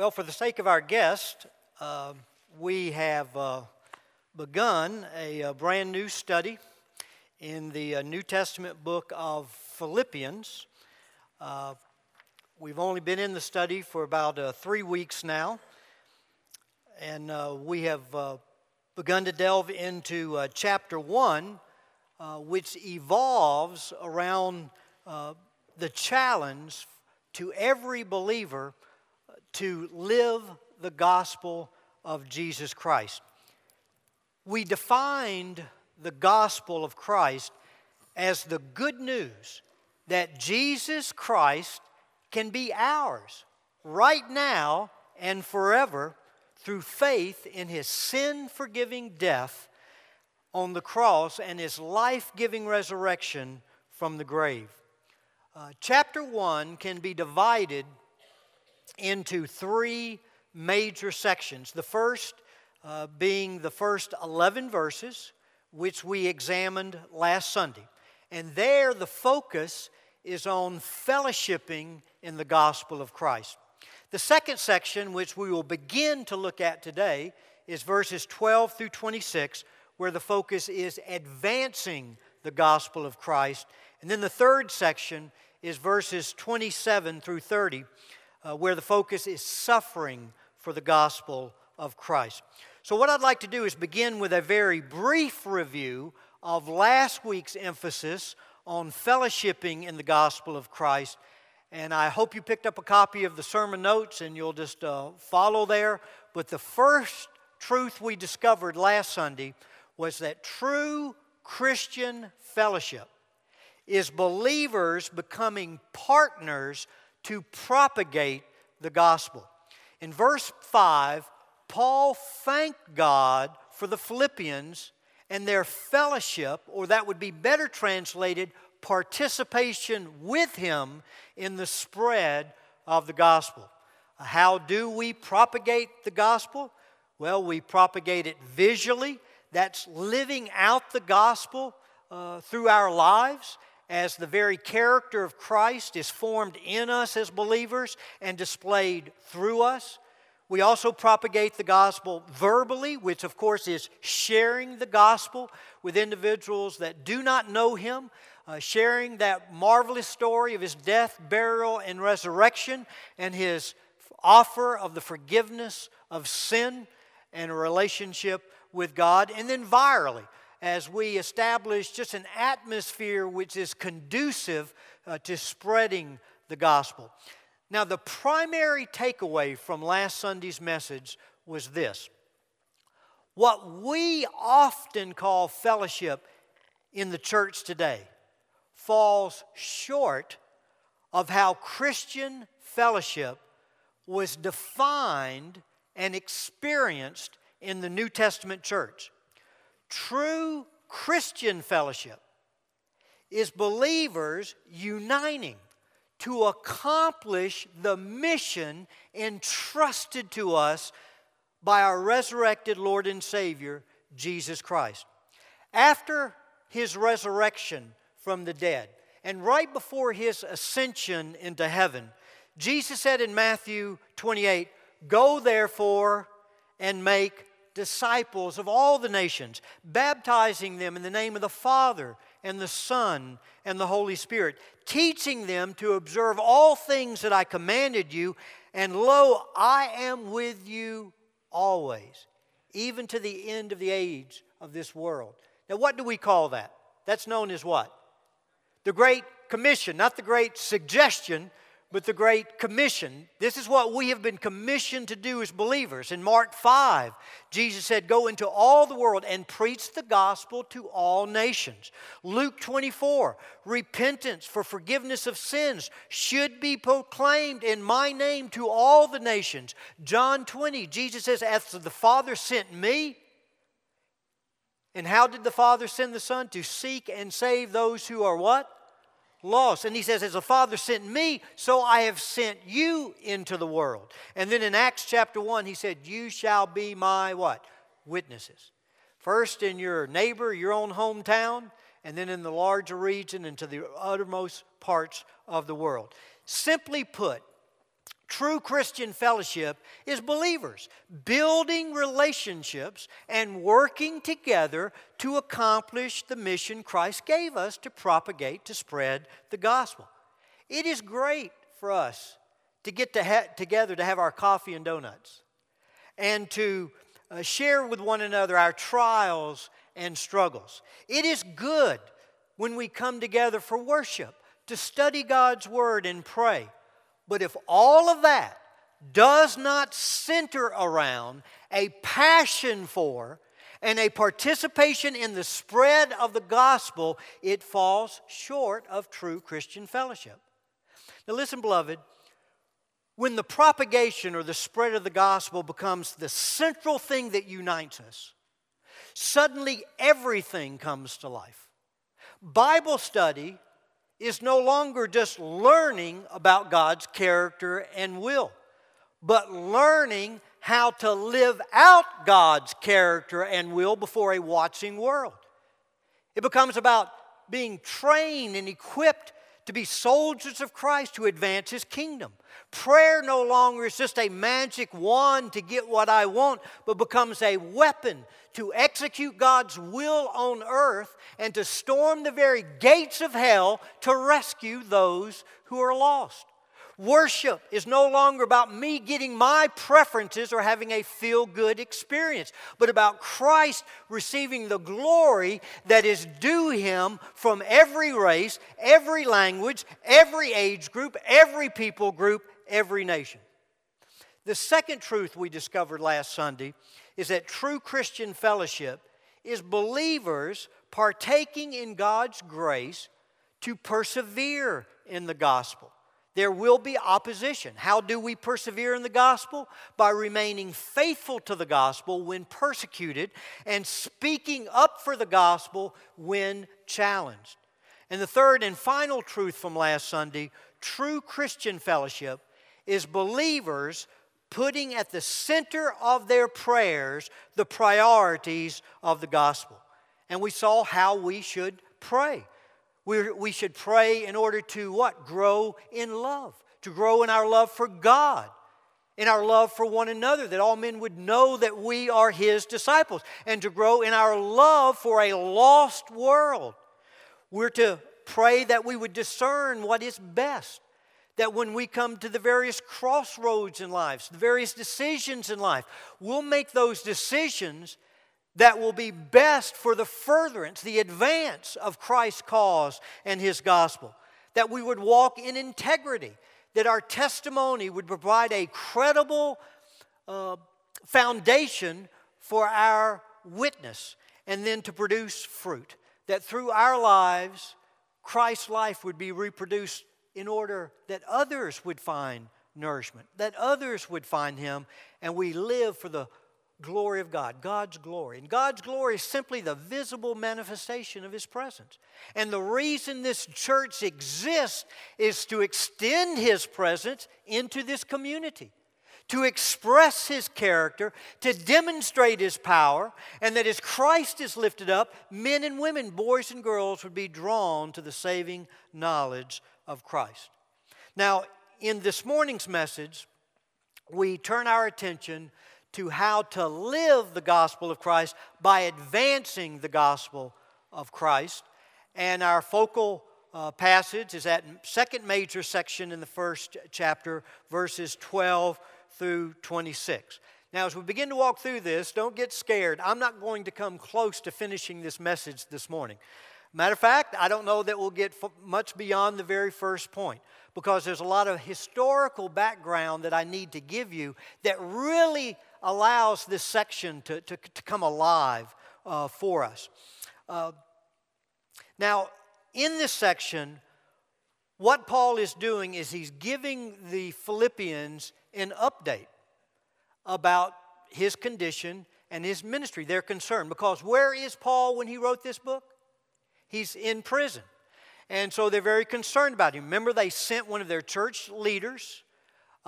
Well, for the sake of our guest, uh, we have uh, begun a, a, brand new study in the uh, New Testament book of Philippians. Uh, we've only been in the study for about uh, three weeks now, and uh, we have begun to delve into chapter one, which evolves around the challenge to every believer to live the gospel of Jesus Christ. We defined the gospel of Christ as the good news that Jesus Christ can be ours right now and forever through faith in his sin forgiving death on the cross and his life giving resurrection from the grave. Uh, chapter 1 can be divided into three major sections. The first uh, being the first 11 verses, which we examined last Sunday. And there, the focus is on fellowshipping in the gospel of Christ. The second section, which we will begin to look at today, is verses 12 through 26, where the focus is advancing the gospel of Christ. And then the third section is verses 27 through 30, uh, where the focus is suffering for the gospel of Christ. So, what I'd like to do is begin with a very brief review of last week's emphasis on fellowshipping in the gospel of Christ. And I hope you picked up a copy of the sermon notes and you'll just uh, follow there. But the first truth we discovered last Sunday was that true Christian fellowship is believers becoming partners to propagate the gospel. In verse 5, Paul thanked God for the Philippians and their fellowship, or that would be better translated, participation with him in the spread of the gospel. How do we propagate the gospel? Well, we propagate it visually. That's living out the gospel uh, through our lives as the very character of Christ is formed in us as believers and displayed through us. We also propagate the gospel verbally, which of course is sharing the gospel with individuals that do not know Him, uh, sharing that marvelous story of His death, burial, and resurrection, and His offer of the forgiveness of sin and a relationship with God, and then virally as we establish just an atmosphere which is conducive uh, to spreading the gospel. Now, the primary takeaway from last Sunday's message was this what we often call fellowship in the church today falls short of how Christian fellowship was defined and experienced in the New Testament church. True Christian fellowship is believers uniting to accomplish the mission entrusted to us by our resurrected Lord and Savior, Jesus Christ. After his resurrection from the dead, and right before his ascension into heaven, Jesus said in Matthew 28 Go therefore and make disciples of all the nations, baptizing them in the name of the Father and the Son and the Holy Spirit, teaching them to observe all things that I commanded you, and lo, I am with you always, even to the end of the age of this world. Now, what do we call that? That's known as what? The Great Commission, not the Great Suggestion, but the Great Commission. This is what we have been commissioned to do as believers. In Mark 5, Jesus said, Go into all the world and preach the gospel to all nations. Luke 24, repentance for forgiveness of sins should be proclaimed in my name to all the nations. John 20, Jesus says, As the Father sent me, and how did the Father send the Son? To seek and save those who are what? Lost. And he says, As the Father sent me, so I have sent you into the world. And then in Acts chapter 1, he said, You shall be my what? Witnesses. First in your neighbor, your own hometown, and then in the larger region and to the uttermost parts of the world. Simply put, True Christian fellowship is believers building relationships and working together to accomplish the mission Christ gave us to propagate, to spread the gospel. It is great for us to get to ha- together to have our coffee and donuts and to uh, share with one another our trials and struggles. It is good when we come together for worship, to study God's Word and pray. But if all of that does not center around a passion for and a participation in the spread of the gospel, it falls short of true Christian fellowship. Now, listen, beloved, when the propagation or the spread of the gospel becomes the central thing that unites us, suddenly everything comes to life. Bible study is no longer just learning about God's character and will, but learning how to live out God's character and will before a watching world. It becomes about being trained and equipped to be soldiers of Christ to advance His kingdom. Prayer no longer is just a magic wand to get what I want, but becomes a weapon to execute God's will on earth and to storm the very gates of hell to rescue those who are lost. Worship is no longer about me getting my preferences or having a feel good experience, but about Christ receiving the glory that is due him from every race, every language, every age group, every people group, every nation. The second truth we discovered last Sunday is that true Christian fellowship is believers partaking in God's grace to persevere in the gospel. There will be opposition. How do we persevere in the gospel? By remaining faithful to the gospel when persecuted and speaking up for the gospel when challenged. And the third and final truth from last Sunday true Christian fellowship is believers putting at the center of their prayers the priorities of the gospel. And we saw how we should pray. We, we should pray in order to what? Grow in love, to grow in our love for God, in our love for one another, that all men would know that we are His disciples, and to grow in our love for a lost world. We're to pray that we would discern what is best that when we come to the various crossroads in life, the various decisions in life, we'll make those decisions that will be best for the furtherance, the advance of Christ's cause and his gospel. That we would walk in integrity, that our testimony would provide a credible uh, foundation for our witness, and then to produce fruit. That through our lives, Christ's life would be reproduced in order that others would find nourishment, that others would find Him, and we live for the glory of God, God's glory. And God's glory is simply the visible manifestation of His presence. And the reason this church exists is to extend His presence into this community. To express his character, to demonstrate his power, and that as Christ is lifted up, men and women, boys and girls would be drawn to the saving knowledge of Christ. Now, in this morning's message, we turn our attention to how to live the gospel of Christ by advancing the gospel of Christ. And our focal uh, passage is that second major section in the first chapter, verses 12 through 26. Now, as we begin to walk through this, don't get scared. I'm not going to come close to finishing this message this morning. Matter of fact, I don't know that we'll get much beyond the very first point because there's a lot of historical background that I need to give you that really allows this section to, to, to come alive uh, for us. Uh, now, in this section, what Paul is doing is he's giving the Philippians an update about his condition and his ministry. They're concerned because where is Paul when he wrote this book? He's in prison. And so they're very concerned about him. Remember, they sent one of their church leaders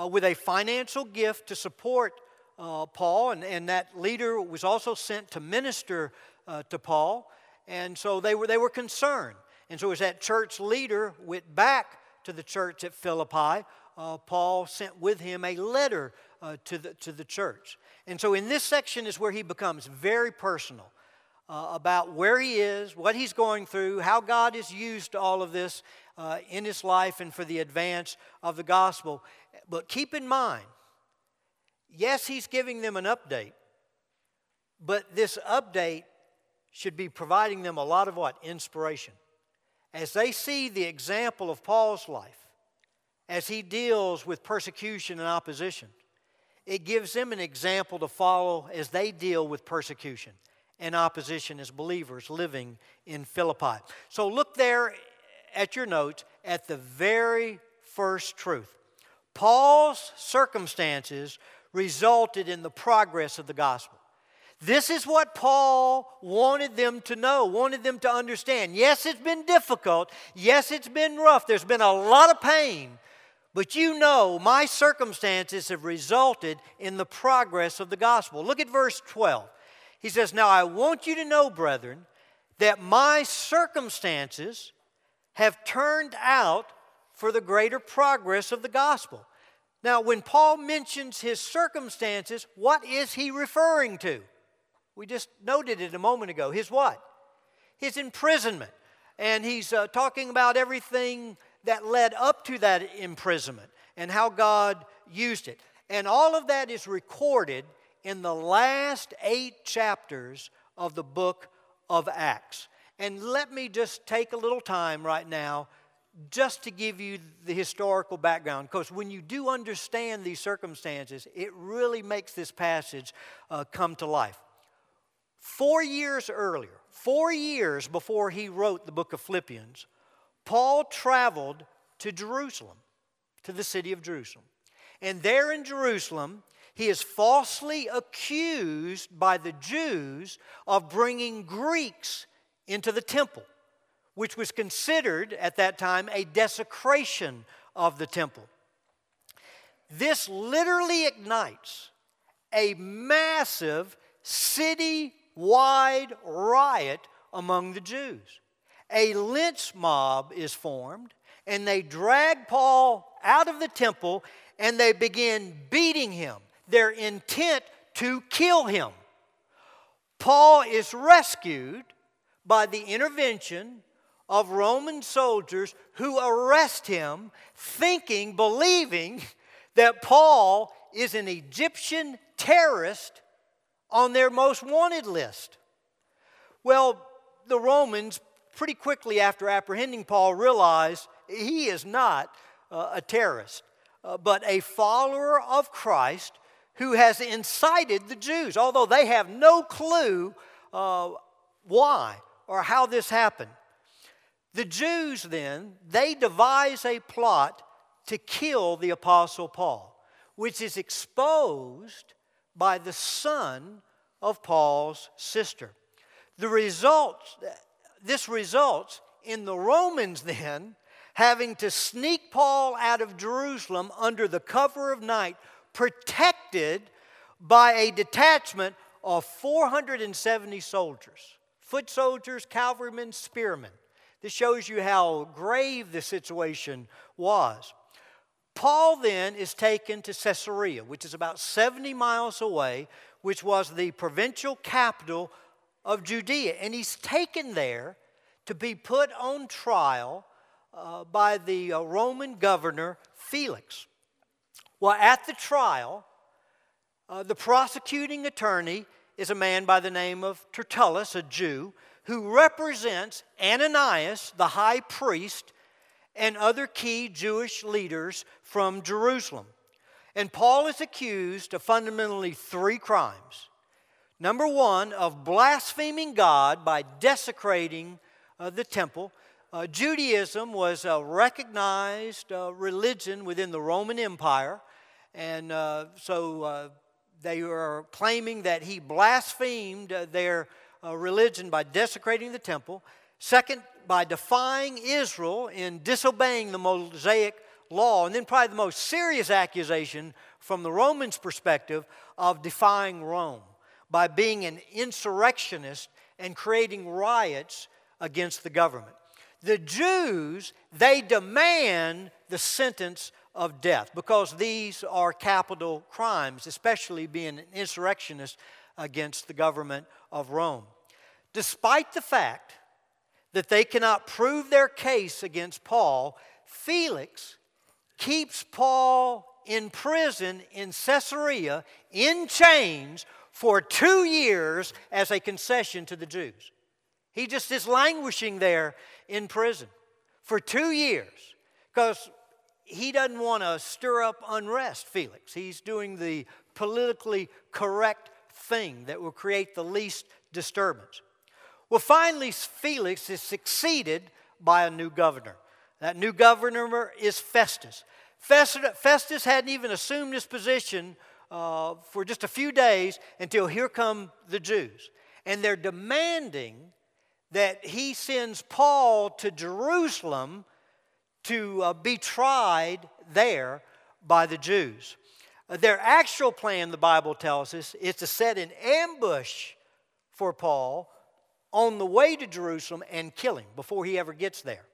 uh, with a financial gift to support uh, Paul, and, and that leader was also sent to minister uh, to Paul. And so they were, they were concerned. And so as that church leader went back to the church at Philippi, uh, Paul sent with him a letter uh, to, the, to the church. And so in this section is where he becomes very personal uh, about where he is, what he's going through, how God has used all of this uh, in his life and for the advance of the gospel. But keep in mind, yes, he's giving them an update, but this update should be providing them a lot of what? Inspiration. As they see the example of Paul's life, as he deals with persecution and opposition, it gives them an example to follow as they deal with persecution and opposition as believers living in Philippi. So look there at your notes at the very first truth. Paul's circumstances resulted in the progress of the gospel. This is what Paul wanted them to know, wanted them to understand. Yes, it's been difficult. Yes, it's been rough. There's been a lot of pain. But you know, my circumstances have resulted in the progress of the gospel. Look at verse 12. He says, Now I want you to know, brethren, that my circumstances have turned out for the greater progress of the gospel. Now, when Paul mentions his circumstances, what is he referring to? We just noted it a moment ago. His what? His imprisonment. And he's uh, talking about everything that led up to that imprisonment and how God used it. And all of that is recorded in the last eight chapters of the book of Acts. And let me just take a little time right now just to give you the historical background, because when you do understand these circumstances, it really makes this passage uh, come to life. Four years earlier, four years before he wrote the book of Philippians, Paul traveled to Jerusalem, to the city of Jerusalem. And there in Jerusalem, he is falsely accused by the Jews of bringing Greeks into the temple, which was considered at that time a desecration of the temple. This literally ignites a massive city wide riot among the Jews. A lynch mob is formed, and they drag Paul out of the temple and they begin beating him their intent to kill him. Paul is rescued by the intervention of Roman soldiers who arrest him, thinking, believing that Paul is an Egyptian terrorist on their most wanted list. Well, the Romans, pretty quickly after apprehending Paul, realized he is not uh, a terrorist, uh, but a follower of Christ who has incited the Jews, although they have no clue uh, why or how this happened. The Jews then, they devise a plot to kill the Apostle Paul, which is exposed by the son of Paul's sister. The results, this results in the Romans then having to sneak Paul out of Jerusalem under the cover of night protected by a detachment of 470 soldiers foot soldiers, cavalrymen, spearmen. This shows you how grave the situation was. Paul then is taken to Caesarea, which is about 70 miles away, which was the provincial capital of Judea. And he's taken there to be put on trial uh, by the uh, Roman governor Felix. Well, at the trial, uh, the prosecuting attorney is a man by the name of Tertullus, a Jew, who represents Ananias, the high priest, and other key Jewish leaders from Jerusalem. And Paul is accused of fundamentally three crimes. Number one, of blaspheming God by desecrating uh, the temple. Uh, Judaism was a recognized uh, religion within the Roman Empire. And uh, so uh, they are claiming that he blasphemed uh, their uh, religion by desecrating the temple. Second, by defying Israel in disobeying the Mosaic law. And then, probably the most serious accusation from the Romans' perspective of defying Rome by being an insurrectionist and creating riots against the government. The Jews, they demand the sentence of death because these are capital crimes, especially being an insurrectionist against the government of Rome. Despite the fact that they cannot prove their case against Paul, Felix keeps Paul in prison in Caesarea in chains for two years as a concession to the Jews. He just is languishing there in prison for two years because he doesn't want to stir up unrest, Felix. He's doing the politically correct thing that will create the least disturbance. Well, finally, Felix is succeeded by a new governor. That new governor is Festus. Festus hadn't even assumed his position uh, for just a few days until here come the Jews. And they're demanding that he sends Paul to Jerusalem to uh, be tried there by the Jews. Uh, their actual plan, the Bible tells us, is to set an ambush for Paul on the way to Jerusalem and kill him before he ever gets there.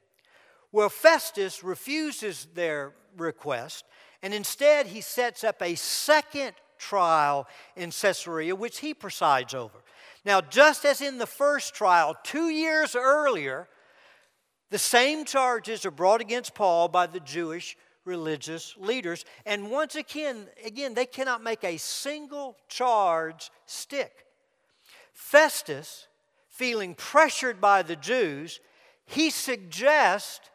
Well, Festus refuses their request, and instead he sets up a second trial in Caesarea, which he presides over. Now, just as in the first trial, two years earlier, the same charges are brought against Paul by the Jewish religious leaders. And once again, again, they cannot make a single charge stick. Festus, feeling pressured by the Jews, he suggests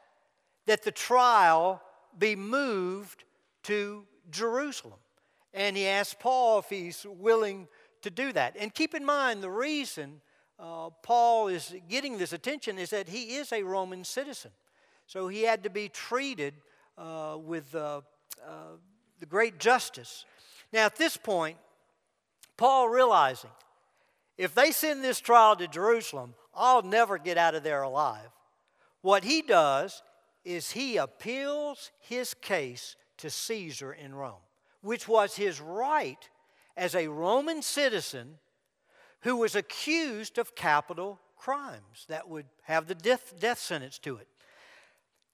that the trial be moved to Jerusalem. And he asks Paul if he's willing to do that. And keep in mind the reason uh, Paul is getting this attention is that he is a Roman citizen. So he had to be treated uh, with uh, uh, the great justice. Now, at this point, Paul realizing if they send this trial to Jerusalem, I'll never get out of there alive. What he does is he appeals his case to Caesar in Rome, which was his right as a Roman citizen who was accused of capital crimes that would have the death, death sentence to it.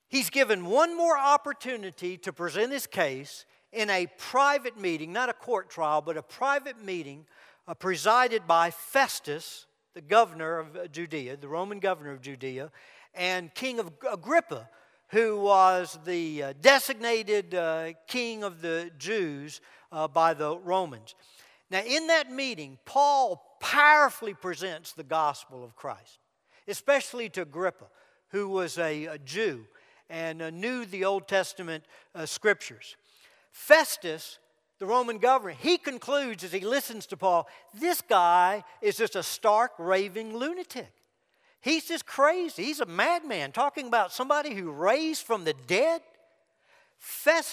He's given one more opportunity to present his case in a private meeting, not a court trial, but a private meeting uh, presided by Festus, the governor of Judea, the Roman governor of Judea, and King of Agrippa, who was the uh, designated uh, king of the Jews uh, by the Romans. Now, in that meeting, Paul powerfully presents the gospel of Christ, especially to Agrippa, who was a, a Jew and uh, knew the Old Testament uh, scriptures. Festus, the Roman governor, he concludes as he listens to Paul this guy is just a stark, raving lunatic. He's just crazy. He's a madman talking about somebody who raised from the dead.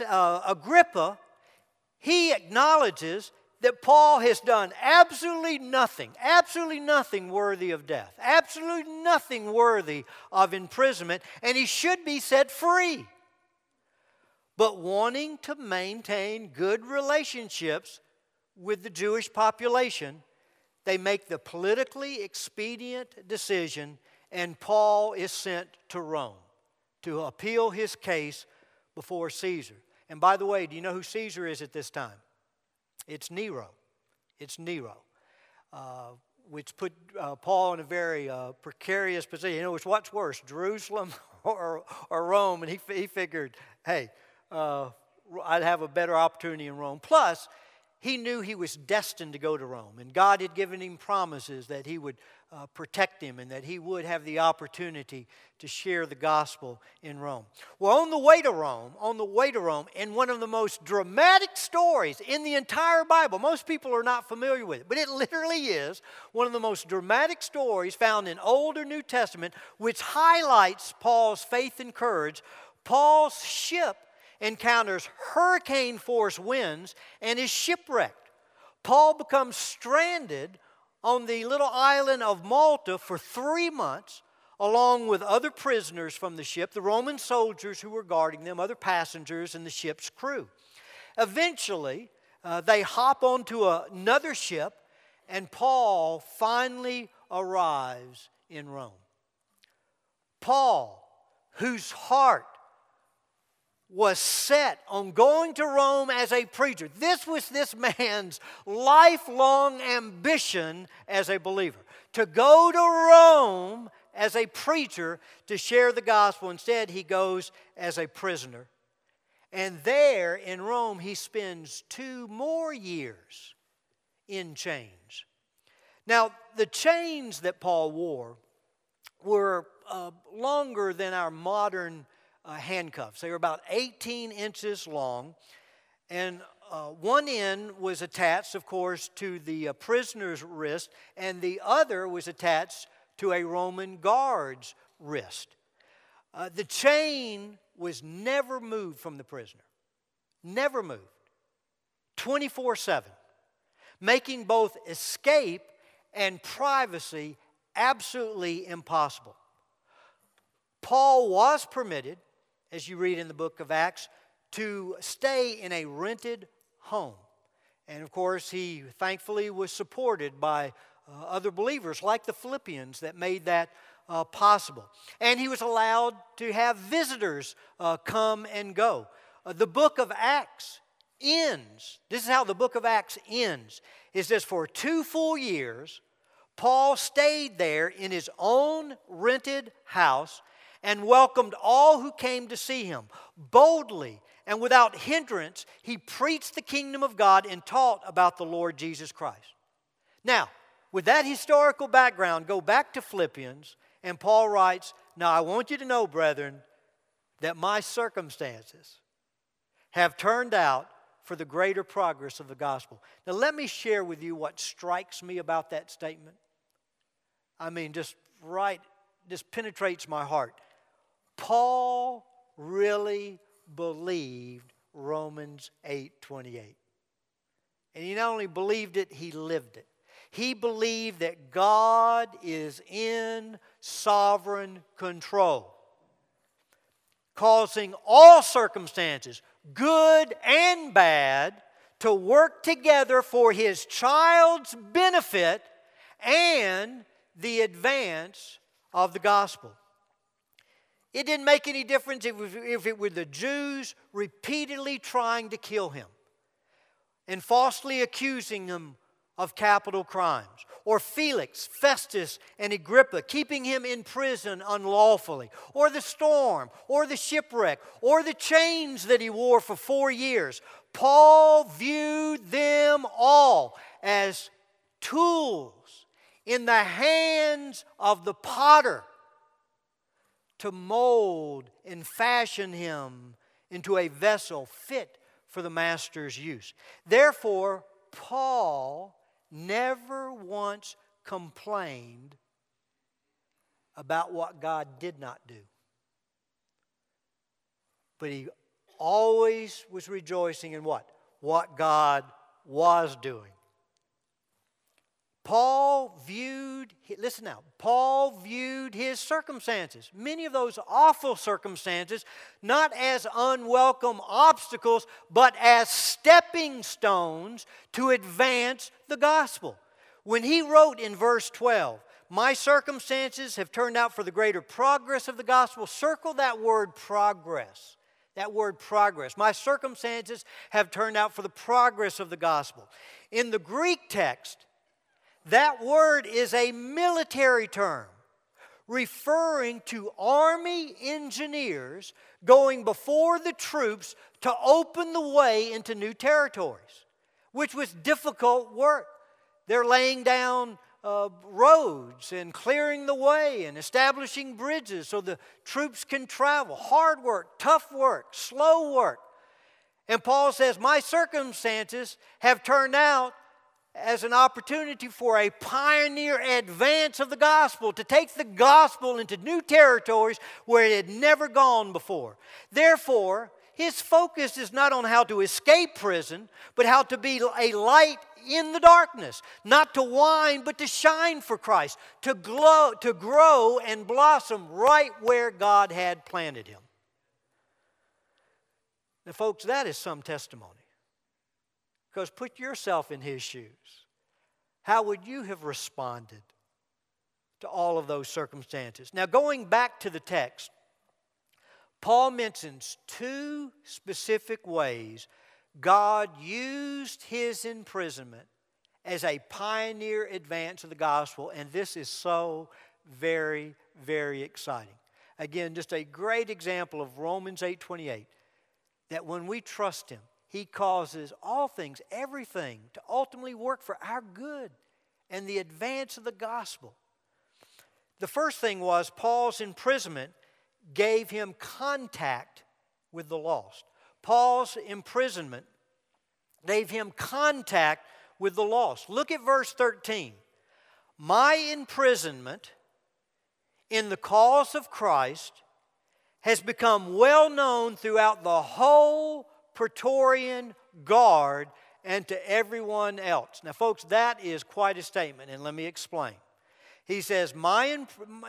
Uh, Agrippa, he acknowledges that Paul has done absolutely nothing, absolutely nothing worthy of death, absolutely nothing worthy of imprisonment, and he should be set free. But wanting to maintain good relationships with the Jewish population, they make the politically expedient decision, and Paul is sent to Rome to appeal his case before Caesar. And by the way, do you know who Caesar is at this time? It's Nero. It's Nero. Uh, which put uh, Paul in a very uh, precarious position. You know, what's worse, Jerusalem or, or Rome? And he, he figured, hey, uh, I'd have a better opportunity in Rome. Plus, he knew he was destined to go to Rome, and God had given him promises that he would uh, protect him and that he would have the opportunity to share the gospel in Rome. Well, on the way to Rome, on the way to Rome, in one of the most dramatic stories in the entire Bible, most people are not familiar with it, but it literally is one of the most dramatic stories found in Old or New Testament, which highlights Paul's faith and courage. Paul's ship encounters hurricane force winds and is shipwrecked. Paul becomes stranded on the little island of Malta for three months, along with other prisoners from the ship, the Roman soldiers who were guarding them, other passengers, and the ship's crew. Eventually, uh, they hop onto another ship, and Paul finally arrives in Rome. Paul, whose heart was set on going to Rome as a preacher. This was this man's lifelong ambition as a believer to go to Rome as a preacher to share the gospel. Instead, he goes as a prisoner. And there in Rome, he spends two more years in chains. Now, the chains that Paul wore were uh, longer than our modern uh, handcuffs. They were about 18 inches long, and uh, one end was attached, of course, to the uh, prisoner's wrist, and the other was attached to a Roman guard's wrist. Uh, the chain was never moved from the prisoner, never moved, 24 7, making both escape and privacy absolutely impossible. Paul was permitted, as you read in the book of Acts, to stay in a rented home. And of course, he thankfully was supported by uh, other believers like the Philippians that made that uh, possible. And he was allowed to have visitors uh, come and go. Uh, the book of Acts ends, this is how the book of Acts ends, is this for two full years, Paul stayed there in his own rented house and welcomed all who came to see him. Boldly and without hindrance, he preached the kingdom of God and taught about the Lord Jesus Christ. Now, with that historical background, go back to Philippians, and Paul writes, Now I want you to know, brethren, that my circumstances have turned out for the greater progress of the gospel. Now, let me share with you what strikes me about that statement. I mean, just right, just penetrates my heart. Paul really believed Romans 8 28. And he not only believed it, he lived it. He believed that God is in sovereign control, causing all circumstances, good and bad, to work together for his child's benefit and the advance of the gospel. It didn't make any difference if it were the Jews repeatedly trying to kill him and falsely accusing him of capital crimes, or Felix, Festus, and Agrippa keeping him in prison unlawfully, or the storm, or the shipwreck, or the chains that he wore for four years. Paul viewed them all as tools in the hands of the potter to mold and fashion him into a vessel fit for the master's use. Therefore, Paul never once complained about what God did not do. But he always was rejoicing in what? What God was doing. Paul viewed, listen now, Paul viewed his circumstances, many of those awful circumstances, not as unwelcome obstacles, but as stepping stones to advance the gospel. When he wrote in verse 12, My circumstances have turned out for the greater progress of the gospel, circle that word progress. That word progress. My circumstances have turned out for the progress of the gospel. In the Greek text, that word is a military term referring to army engineers going before the troops to open the way into new territories, which was difficult work. They're laying down uh, roads and clearing the way and establishing bridges so the troops can travel. Hard work, tough work, slow work. And Paul says, My circumstances have turned out as an opportunity for a pioneer advance of the gospel, to take the gospel into new territories where it had never gone before. Therefore, his focus is not on how to escape prison, but how to be a light in the darkness, not to whine, but to shine for Christ, to glow, to grow and blossom right where God had planted him. Now, folks, that is some testimony. Because put yourself in his shoes. How would you have responded to all of those circumstances? Now, going back to the text, Paul mentions two specific ways God used his imprisonment as a pioneer advance of the gospel, and this is so very, very exciting. Again, just a great example of Romans 8:28 that when we trust him, he causes all things, everything to ultimately work for our good and the advance of the gospel. The first thing was Paul's imprisonment gave him contact with the lost. Paul's imprisonment gave him contact with the lost. Look at verse 13. My imprisonment in the cause of Christ has become well known throughout the whole Praetorian Guard and to everyone else. Now, folks, that is quite a statement, and let me explain. He says, My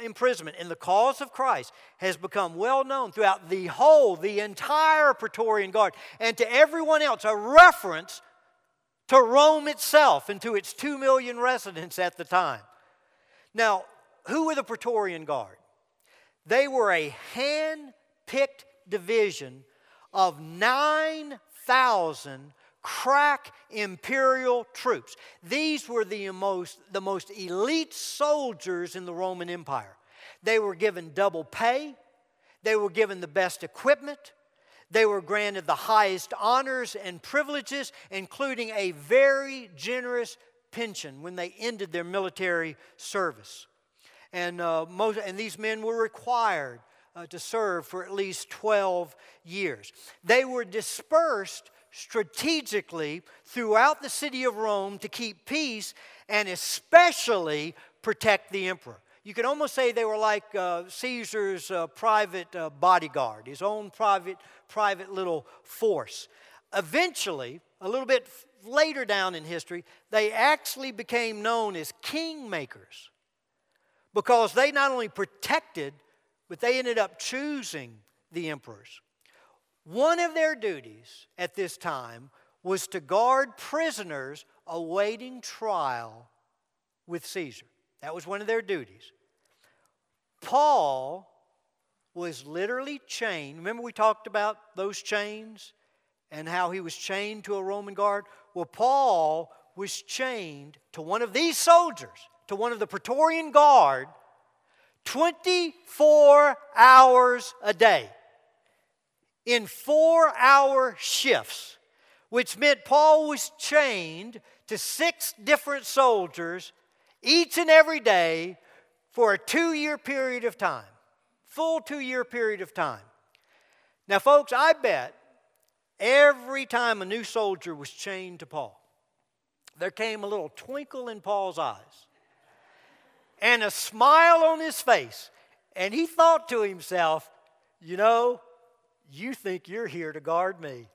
imprisonment in the cause of Christ has become well known throughout the whole, the entire Praetorian Guard, and to everyone else, a reference to Rome itself and to its two million residents at the time. Now, who were the Praetorian Guard? They were a hand picked division of 9,000 crack imperial troops. These were the most, the most elite soldiers in the Roman Empire. They were given double pay, they were given the best equipment, they were granted the highest honors and privileges, including a very generous pension when they ended their military service. And, uh, most, and these men were required uh, to serve for at least 12 years. They were dispersed strategically throughout the city of Rome to keep peace and especially protect the emperor. You could almost say they were like uh, Caesar's uh, private uh, bodyguard, his own private, private little force. Eventually, a little bit later down in history, they actually became known as kingmakers because they not only protected, but they ended up choosing the emperors. One of their duties at this time was to guard prisoners awaiting trial with Caesar. That was one of their duties. Paul was literally chained. Remember, we talked about those chains and how he was chained to a Roman guard? Well, Paul was chained to one of these soldiers, to one of the Praetorian Guard, 24 hours a day in four hour shifts, which meant Paul was chained to six different soldiers each and every day for a two year period of time. Full two year period of time. Now, folks, I bet every time a new soldier was chained to Paul, there came a little twinkle in Paul's eyes and a smile on his face. And he thought to himself, you know, you think you're here to guard me.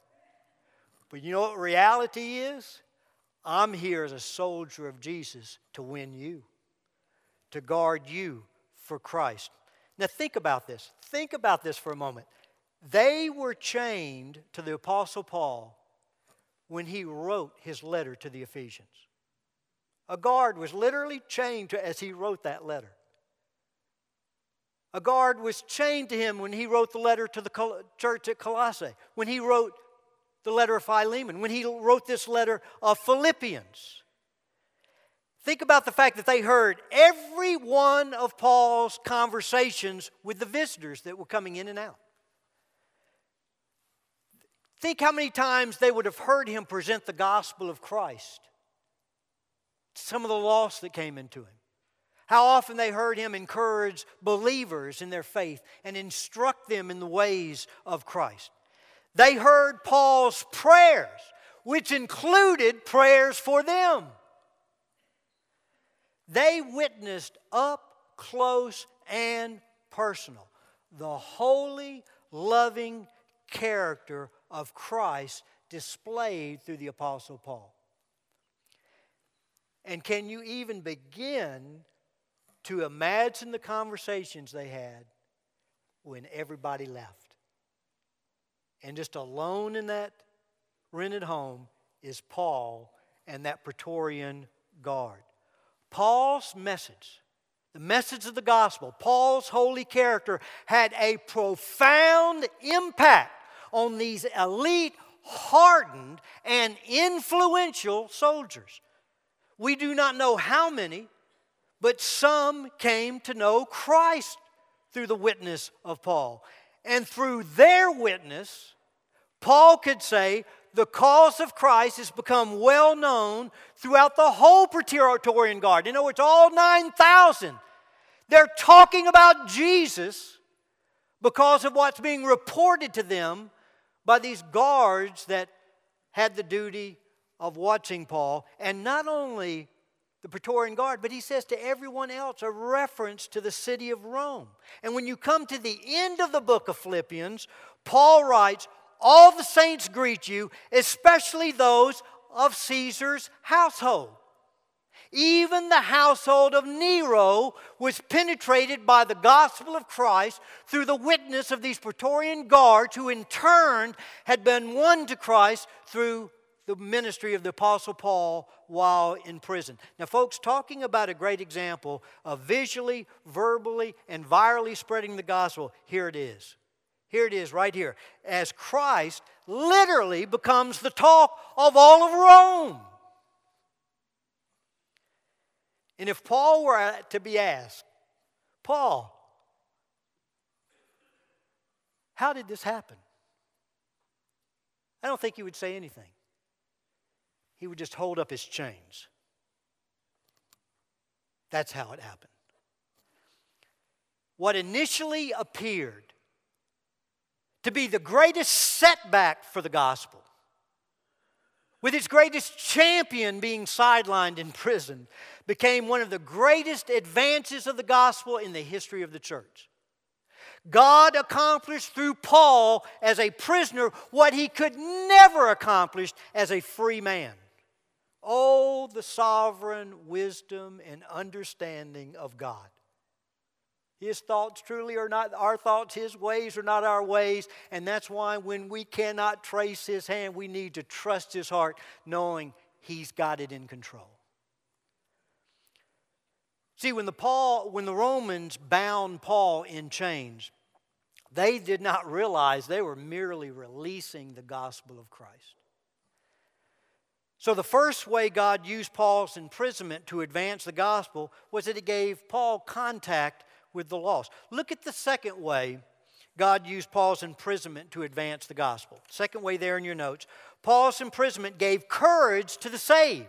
But you know what reality is? I'm here as a soldier of Jesus to win you, to guard you for Christ. Now, think about this. Think about this for a moment. They were chained to the Apostle Paul when he wrote his letter to the Ephesians. A guard was literally chained to as he wrote that letter. A guard was chained to him when he wrote the letter to the church at Colossae, when he wrote the letter of Philemon, when he wrote this letter of Philippians. Think about the fact that they heard every one of Paul's conversations with the visitors that were coming in and out. Think how many times they would have heard him present the gospel of Christ. Some of the loss that came into him. How often they heard him encourage believers in their faith and instruct them in the ways of Christ. They heard Paul's prayers, which included prayers for them. They witnessed up close and personal the holy, loving character of Christ displayed through the Apostle Paul. And can you even begin to imagine the conversations they had when everybody left. And just alone in that rented home is Paul and that Praetorian guard. Paul's message the message of the gospel, Paul's holy character, had a profound impact on these elite, hardened, and influential soldiers. We do not know how many, but some came to know Christ through the witness of Paul. And through their witness, Paul could say, the cause of Christ has become well known throughout the whole Praetorian Guard. You know, it's all 9,000. They're talking about Jesus because of what's being reported to them by these guards that had the duty of watching Paul. And not only the Praetorian Guard, but he says to everyone else a reference to the city of Rome. And when you come to the end of the book of Philippians, Paul writes, All the saints greet you, especially those of Caesar's household. Even the household of Nero was penetrated by the gospel of Christ through the witness of these Praetorian guards, who in turn had been won to Christ through the ministry of the Apostle Paul while in prison. Now, folks, talking about a great example of visually, verbally, and virally spreading the gospel, here it is. Here it is, right here. As Christ literally becomes the talk of all of Rome. And if Paul were to be asked, Paul, how did this happen? I don't think he would say anything he would just hold up his chains. That's how it happened. What initially appeared to be the greatest setback for the gospel, with its greatest champion being sidelined in prison, became one of the greatest advances of the gospel in the history of the church. God accomplished through Paul as a prisoner what he could never accomplish as a free man. Oh, the sovereign wisdom and understanding of God. His thoughts truly are not our thoughts, His ways are not our ways. And that's why when we cannot trace His hand, we need to trust His heart, knowing He's got it in control. See, when the, Paul, when the Romans bound Paul in chains, they did not realize they were merely releasing the gospel of Christ. So, the first way God used Paul's imprisonment to advance the gospel was that it gave Paul contact with the lost. Look at the second way God used Paul's imprisonment to advance the gospel. Second way there in your notes Paul's imprisonment gave courage to the saved.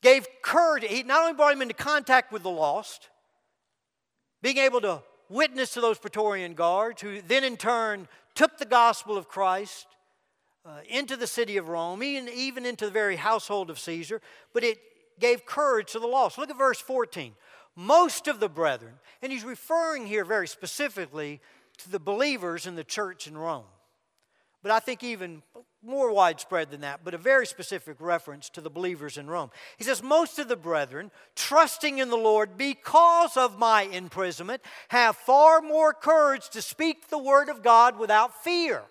Gave courage. He not only brought him into contact with the lost, being able to witness to those Praetorian guards, who then in turn took the gospel of Christ uh, into the city of Rome, even, even into the very household of Caesar, but it gave courage to the lost. Look at verse 14. Most of the brethren, and he's referring here very specifically to the believers in the church in Rome. But I think even more widespread than that, but a very specific reference to the believers in Rome. He says, Most of the brethren, trusting in the Lord because of my imprisonment, have far more courage to speak the word of God without fear.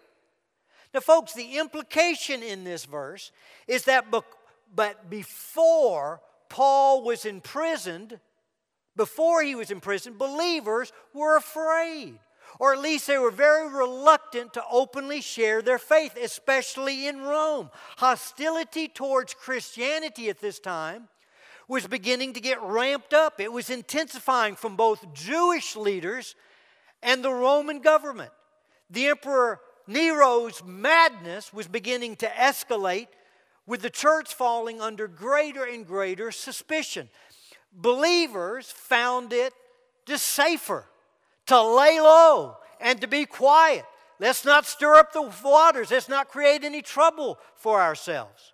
Now, folks, the implication in this verse is that but before Paul was imprisoned, before he was imprisoned, believers were afraid. Or at least they were very reluctant to openly share their faith, especially in Rome. Hostility towards Christianity at this time was beginning to get ramped up. It was intensifying from both Jewish leaders and the Roman government. The emperor Nero's madness was beginning to escalate with the church falling under greater and greater suspicion. Believers found it just safer to lay low and to be quiet. Let's not stir up the waters. Let's not create any trouble for ourselves.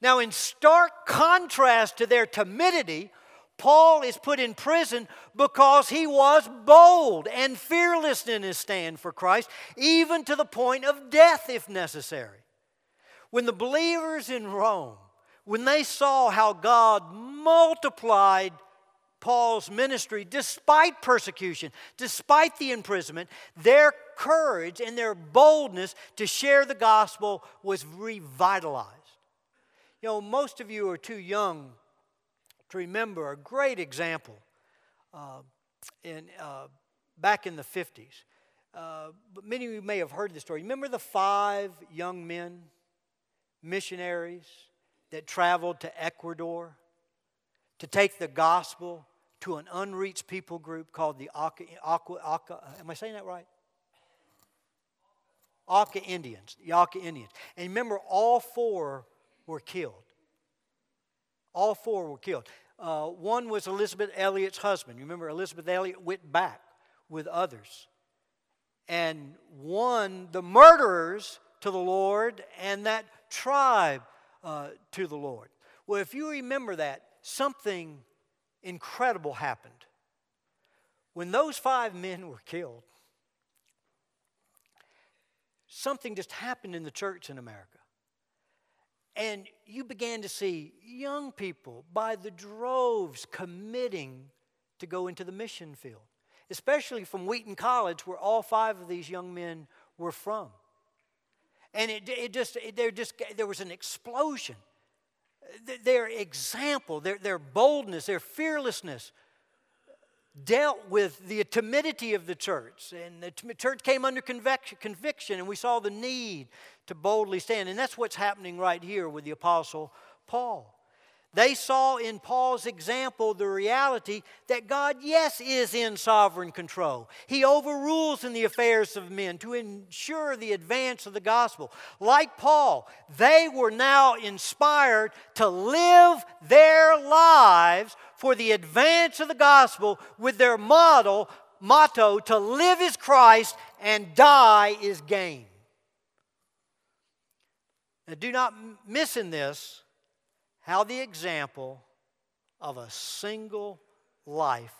Now, in stark contrast to their timidity, Paul is put in prison because he was bold and fearless in his stand for Christ, even to the point of death if necessary. When the believers in Rome, when they saw how God multiplied Paul's ministry despite persecution, despite the imprisonment, their courage and their boldness to share the gospel was revitalized. You know, most of you are too young to remember a great example uh, in, uh, back in the 50s. Uh, but many of you may have heard the story. Remember the five young men, missionaries, that traveled to Ecuador to take the gospel to an unreached people group called the Auca, Auca, Auca am I saying that right? Auca Indians, the Auca Indians. And remember, all four were killed. All four were killed. Uh, one was Elisabeth Elliot's husband. You remember, Elisabeth Elliot went back with others and won the murderers to the Lord and that tribe uh, to the Lord. Well, if you remember that, something incredible happened. When those five men were killed, something just happened in the church in America. And you began to see young people by the droves committing to go into the mission field, especially from Wheaton College, where all five of these young men were from. And it, it just, it, there, just, there was an explosion. Their example, their, their boldness, their fearlessness dealt with the timidity of the church. And the church came under conviction, and we saw the need to boldly stand. And that's what's happening right here with the Apostle Paul. They saw in Paul's example the reality that God, yes, is in sovereign control. He overrules in the affairs of men to ensure the advance of the gospel. Like Paul, they were now inspired to live their lives for the advance of the gospel with their model, motto to live is Christ and die is gain. Now, do not miss in this how the example of a single life,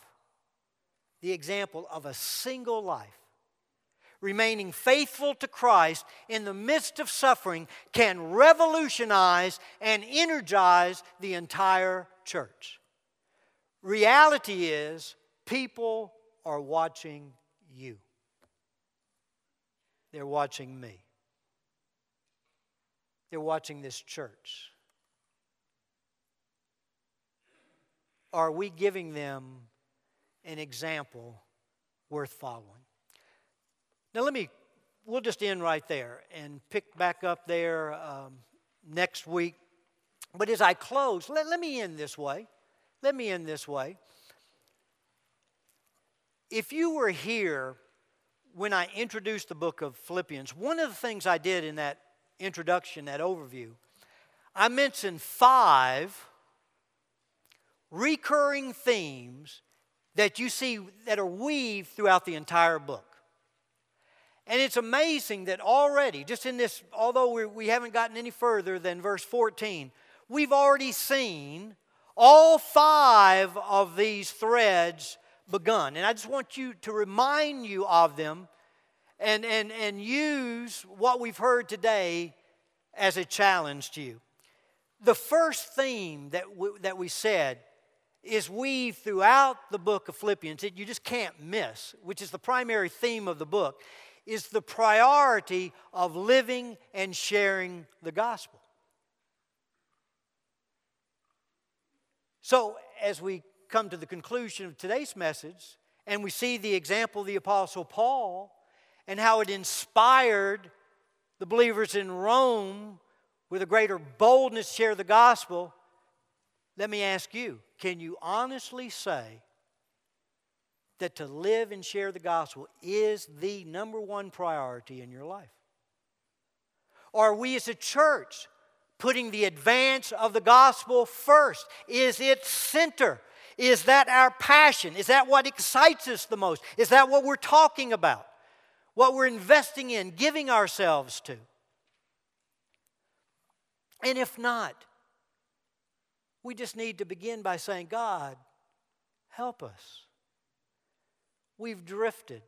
the example of a single life, remaining faithful to Christ in the midst of suffering can revolutionize and energize the entire church. Reality is, people are watching you, they're watching me, they're watching this church. Are we giving them an example worth following? Now, let me, we'll just end right there and pick back up there um, next week. But as I close, let, let me end this way. Let me end this way. If you were here when I introduced the book of Philippians, one of the things I did in that introduction, that overview, I mentioned five recurring themes that you see that are weaved throughout the entire book. And it's amazing that already, just in this, although we, we haven't gotten any further than verse 14, we've already seen all five of these threads begun. And I just want you to remind you of them and, and, and use what we've heard today as a challenge to you. The first theme that we, that we said is weaved throughout the book of Philippians that you just can't miss, which is the primary theme of the book, is the priority of living and sharing the gospel. So, as we come to the conclusion of today's message, and we see the example of the Apostle Paul and how it inspired the believers in Rome with a greater boldness to share the gospel, let me ask you can you honestly say that to live and share the gospel is the number one priority in your life? Are we as a church putting the advance of the gospel first? Is it center? Is that our passion? Is that what excites us the most? Is that what we're talking about? What we're investing in, giving ourselves to? And if not, we just need to begin by saying, God, help us. We've drifted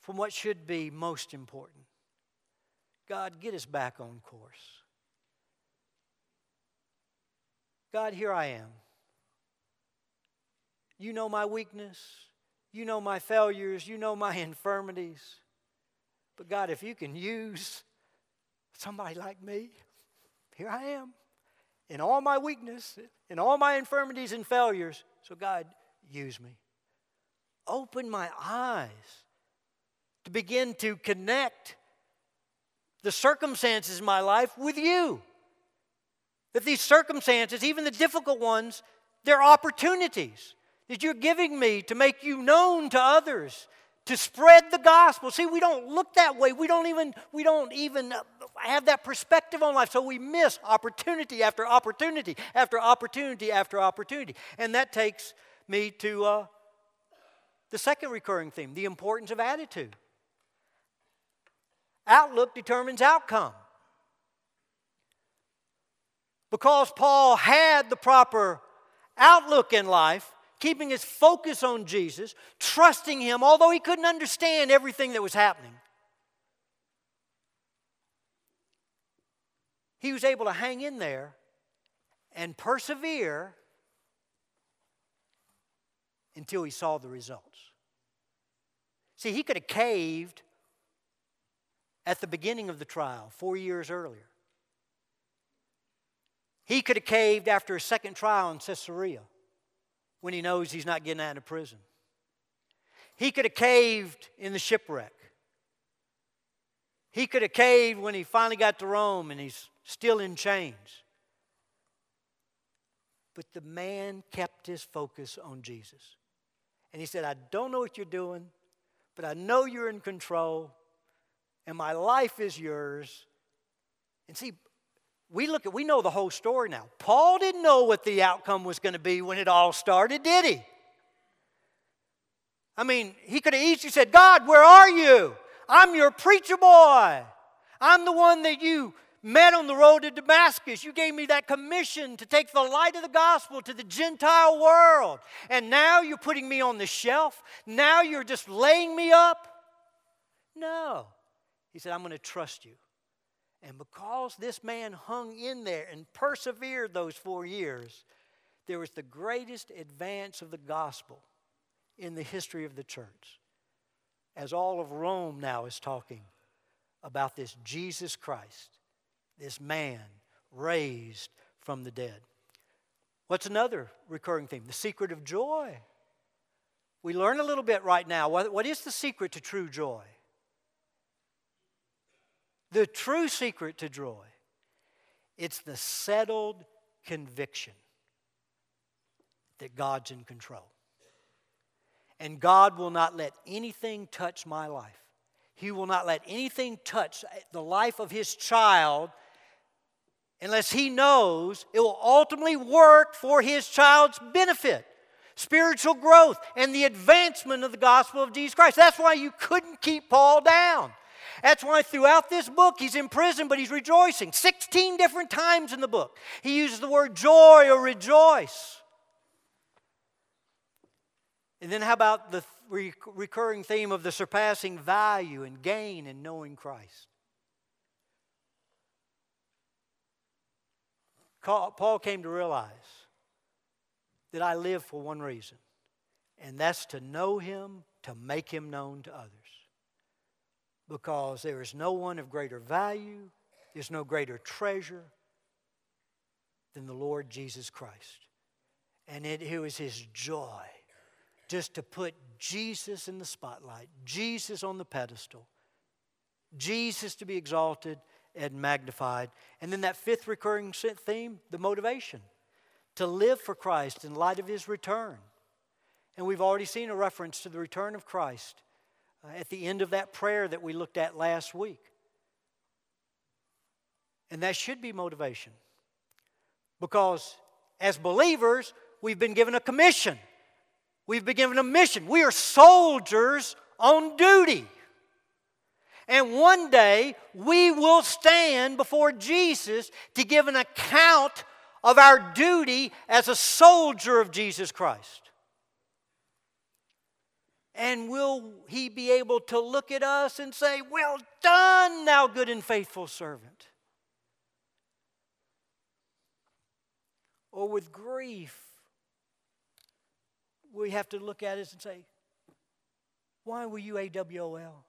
from what should be most important. God, get us back on course. God, here I am. You know my weakness. You know my failures. You know my infirmities. But God, if you can use somebody like me, here I am. In all my weakness, in all my infirmities and failures. So, God, use me. Open my eyes to begin to connect the circumstances in my life with you. That these circumstances, even the difficult ones, they're opportunities that you're giving me to make you known to others, to spread the gospel. See, we don't look that way. We don't even we don't even have that perspective on life. So we miss opportunity after opportunity after opportunity after opportunity. And that takes me to uh, the second recurring theme, the importance of attitude. Outlook determines outcome. Because Paul had the proper outlook in life, keeping his focus on Jesus, trusting him, although he couldn't understand everything that was happening. He was able to hang in there and persevere until he saw the results. See, he could have caved at the beginning of the trial, four years earlier. He could have caved after a second trial in Caesarea when he knows he's not getting out of prison. He could have caved in the shipwreck. He could have caved when he finally got to Rome and he's still in chains. But the man kept his focus on Jesus. And he said, I don't know what you're doing, but I know you're in control and my life is yours. And see, we look at we know the whole story now. Paul didn't know what the outcome was going to be when it all started, did he? I mean, he could have easily said, God, where are you? I'm your preacher boy. I'm the one that you met on the road to Damascus. You gave me that commission to take the light of the gospel to the Gentile world. And now you're putting me on the shelf. Now you're just laying me up. No. He said, I'm going to trust you. And because this man hung in there and persevered those four years, there was the greatest advance of the gospel in the history of the church. As all of Rome now is talking about this Jesus Christ, this man raised from the dead. What's another recurring theme? The secret of joy. We learn a little bit right now. What, is the secret to true joy? The true secret to joy, it's the settled conviction that God's in control. And God will not let anything touch my life. He will not let anything touch the life of His child unless He knows it will ultimately work for His child's benefit spiritual growth, and the advancement of the gospel of Jesus Christ. That's why you couldn't keep Paul down. That's why throughout this book he's in prison, but he's rejoicing. 16 different times in the book, he uses the word joy or rejoice. And then, how about the recurring theme of the surpassing value and gain in knowing Christ? Paul came to realize that I live for one reason, and that's to know Him, to make Him known to others because there is no one of greater value, there's no greater treasure than the Lord Jesus Christ. And it, it was his joy just to put Jesus in the spotlight, Jesus on the pedestal, Jesus to be exalted and magnified. And then that fifth recurring theme, the motivation to live for Christ in light of his return. And we've already seen a reference to the return of Christ Uh, at the end of that prayer that we looked at last week. And that should be motivation. Because as believers, we've been given a commission, we've been given a mission. We are soldiers on duty. And one day we will stand before Jesus to give an account of our duty as a soldier of Jesus Christ. And will he be able to look at us and say, Well done, thou good and faithful servant? Or with grief, we have to look at us and say, Why were you AWOL?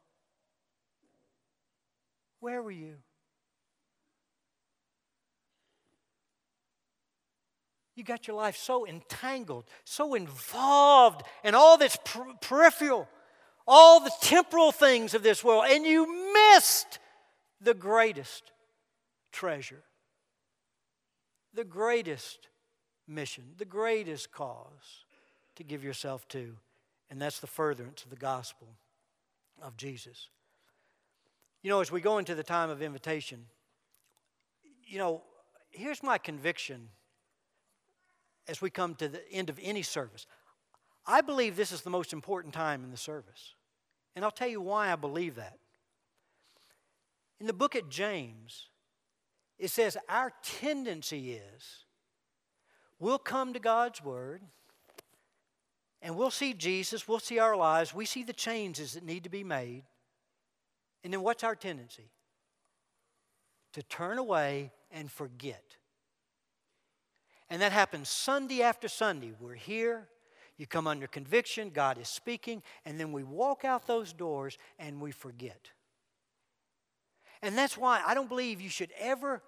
Where were you? You got your life so entangled, so involved in all this per- peripheral, all the temporal things of this world, and you missed the greatest treasure, the greatest mission, the greatest cause to give yourself to, and that's the furtherance of the gospel of Jesus. You know, as we go into the time of invitation, you know, here's my conviction as we come to the end of any service. I believe this is the most important time in the service. And I'll tell you why I believe that. In the book of James, it says our tendency is we'll come to God's Word and we'll see Jesus, we'll see our lives, we see the changes that need to be made. And then what's our tendency? To turn away and forget. And that happens Sunday after Sunday. We're here, you come under conviction, God is speaking, and then we walk out those doors and we forget. And that's why I don't believe you should ever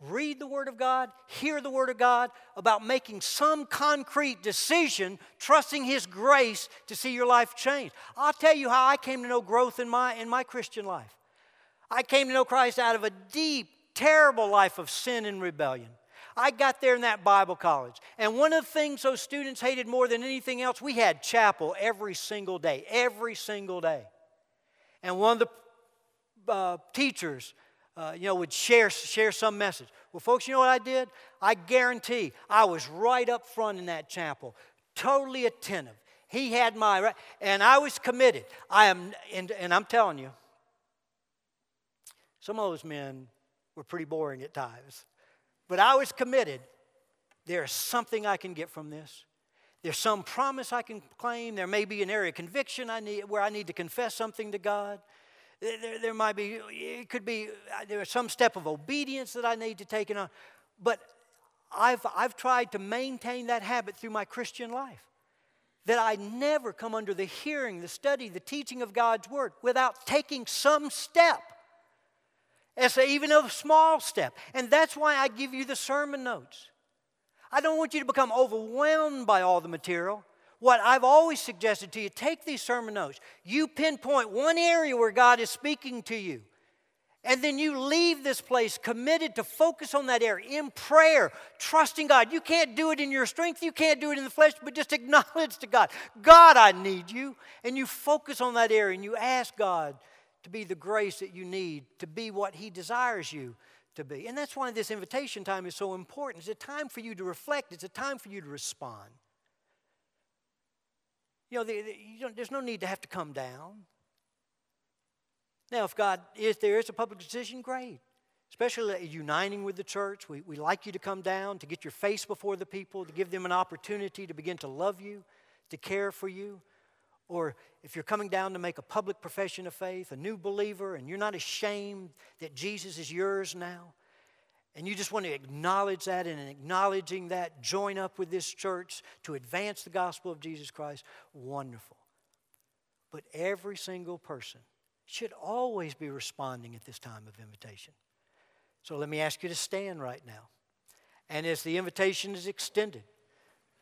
read the Word of God, hear the Word of God about making some concrete decision, trusting His grace to see your life change. I'll tell you how I came to know growth in my, in my Christian life. I came to know Christ out of a deep, terrible life of sin and rebellion. I got there in that Bible college. And one of the things those students hated more than anything else, we had chapel every single day, every single day. And one of the uh, teachers, uh, you know, would share, share some message. Well, folks, you know what I did? I guarantee I was right up front in that chapel, totally attentive. He had my, right, and I was committed. I am, and, and I'm telling you, some of those men were pretty boring at times. But I was committed. There's something I can get from this. There's some promise I can claim. There may be an area of conviction I need, where I need to confess something to God. There, there might be, it could be, uh, there's some step of obedience that I need to take. On. But I've, I've tried to maintain that habit through my Christian life. That I never come under the hearing, the study, the teaching of God's Word without taking some step it's even a small step. And that's why I give you the sermon notes. I don't want you to become overwhelmed by all the material. What I've always suggested to you take these sermon notes. You pinpoint one area where God is speaking to you. And then you leave this place committed to focus on that area in prayer, trusting God. You can't do it in your strength, you can't do it in the flesh, but just acknowledge to God, God, I need you. And you focus on that area and you ask God to be the grace that you need, to be what He desires you to be. And that's why this invitation time is so important. It's a time for you to reflect, it's a time for you to respond. You know, the, the, you there's no need to have to come down. Now, if God, if there is a public decision, great. Especially uniting with the church. We, we like you to come down, to get your face before the people, to give them an opportunity to begin to love you, to care for you. Or if you're coming down to make a public profession of faith, a new believer, and you're not ashamed that Jesus is yours now, and you just want to acknowledge that, and in acknowledging that, join up with this church to advance the gospel of Jesus Christ, wonderful. But every single person should always be responding at this time of invitation. So let me ask you to stand right now. And as the invitation is extended,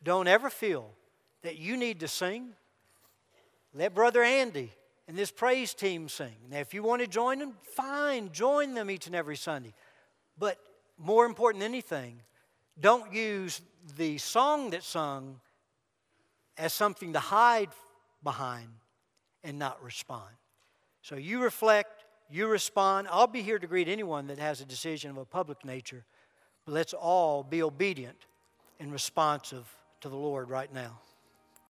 don't ever feel that you need to sing let Brother Andy and this praise team sing. Now, if you want to join them, fine, join them each and every Sunday. But more important than anything, don't use the song that's sung as something to hide behind and not respond. So you reflect, you respond. I'll be here to greet anyone that has a decision of a public nature, but let's all be obedient and responsive to the Lord right now.